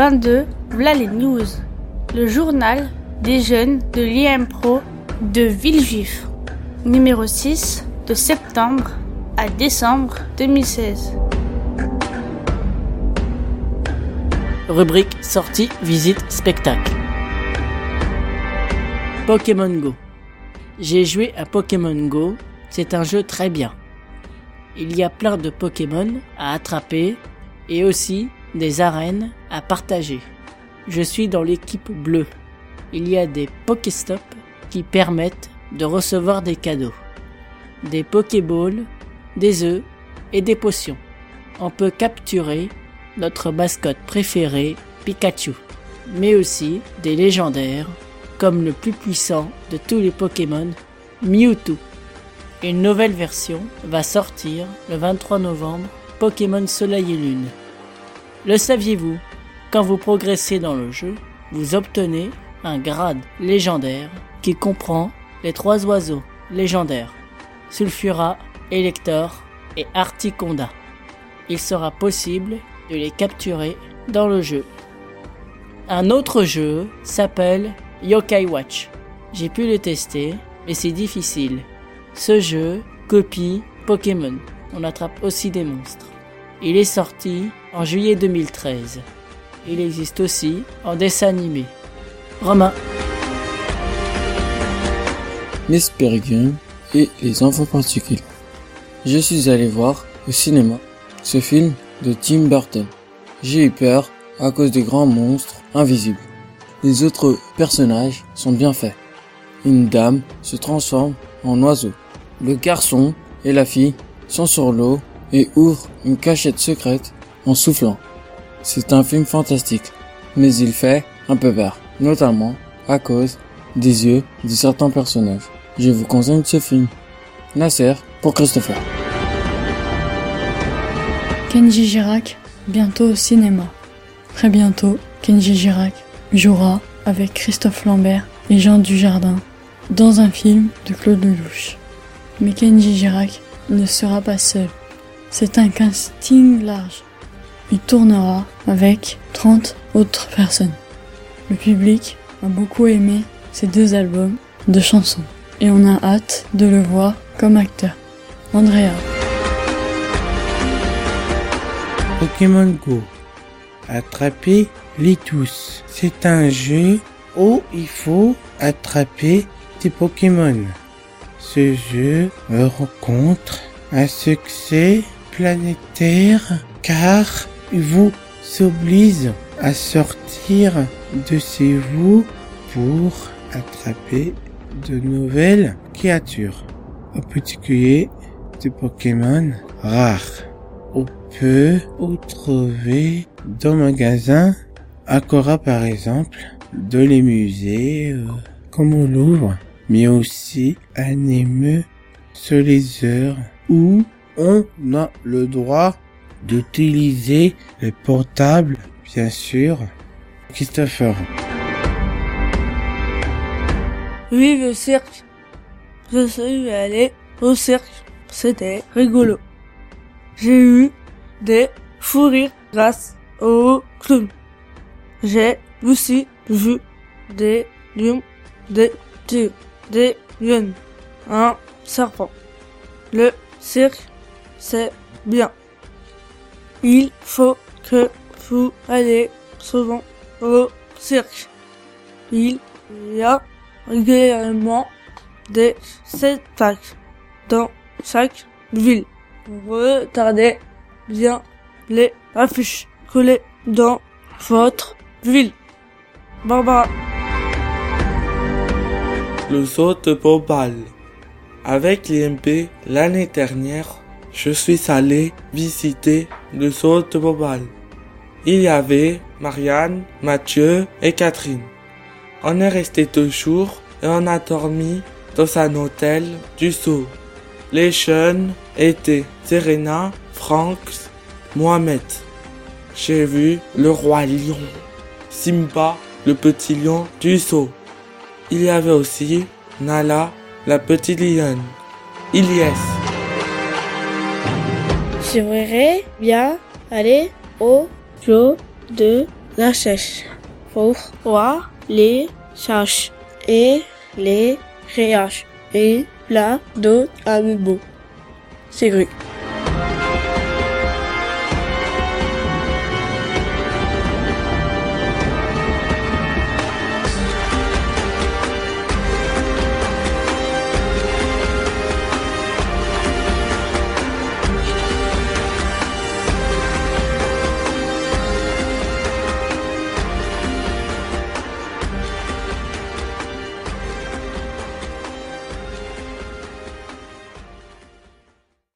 22, voilà les news. Le journal des jeunes de l'IMPRO de Villejuif. Numéro 6, de septembre à décembre 2016. Rubrique sortie, visite, spectacle. Pokémon Go. J'ai joué à Pokémon Go, c'est un jeu très bien. Il y a plein de Pokémon à attraper et aussi des arènes à partager. Je suis dans l'équipe bleue. Il y a des Pokéstops qui permettent de recevoir des cadeaux. Des Pokéballs, des œufs et des potions. On peut capturer notre mascotte préférée, Pikachu, mais aussi des légendaires comme le plus puissant de tous les Pokémon, Mewtwo. Une nouvelle version va sortir le 23 novembre, Pokémon Soleil et Lune. Le saviez-vous Quand vous progressez dans le jeu, vous obtenez un grade légendaire qui comprend les trois oiseaux légendaires, Sulfura, Elector et Articonda. Il sera possible de les capturer dans le jeu. Un autre jeu s'appelle Yokai Watch. J'ai pu le tester, mais c'est difficile. Ce jeu copie Pokémon. On attrape aussi des monstres. Il est sorti en juillet 2013. Il existe aussi en dessin animé. Romain. Miss Peregrine et les enfants particuliers. Je suis allé voir au cinéma ce film de Tim Burton. J'ai eu peur à cause des grands monstres invisibles. Les autres personnages sont bien faits. Une dame se transforme en oiseau. Le garçon et la fille sont sur l'eau et ouvrent une cachette secrète en soufflant. C'est un film fantastique, mais il fait un peu peur, notamment à cause des yeux de certains personnages. Je vous conseille ce film. Nasser pour Christopher. Kenji Girac, bientôt au cinéma. Très bientôt, Kenji Girac jouera avec Christophe Lambert et Jean Dujardin dans un film de Claude Lelouch. Mais Kenji Girac ne sera pas seul. C'est un casting large. Il tournera avec 30 autres personnes. Le public a beaucoup aimé ces deux albums de chansons et on a hâte de le voir comme acteur. Andrea. Pokémon Go. Attraper les tous. C'est un jeu où il faut attraper des Pokémon. Ce jeu rencontre un succès planétaire car vous oblige à sortir de chez vous pour attraper de nouvelles créatures, en particulier des Pokémon rares. On peut y trouver dans magasins Akora par exemple, dans les musées euh, comme au Louvre, mais aussi un émeu sur les heures où on a le droit d'utiliser le portable, bien sûr. Christopher. Oui, le cirque. Je suis allé au cirque. C'était rigolo. J'ai eu des fous grâce au clown. J'ai aussi vu des lions, des tigres, des lions, un serpent. Le cirque, c'est bien. Il faut que vous allez souvent au cirque. Il y a régulièrement des spectacles dans chaque ville. Regardez bien les affiches collées dans votre ville. Barbara. Le saut de Bobal. Avec l'IMP l'année dernière, je suis allé visiter le saut de. Il y avait Marianne, Mathieu et Catherine. On est resté deux jours et on a dormi dans un hôtel du saut. Les jeunes étaient Serena, Franck, Mohamed. J'ai vu le roi lion, Simba, le petit lion du saut. Il y avait aussi Nala, la petite lionne. Ilyes. J'aimerais bien aller au zoo de la sèche pour voir les saches et les réaches et là d'autres animaux. C'est vrai.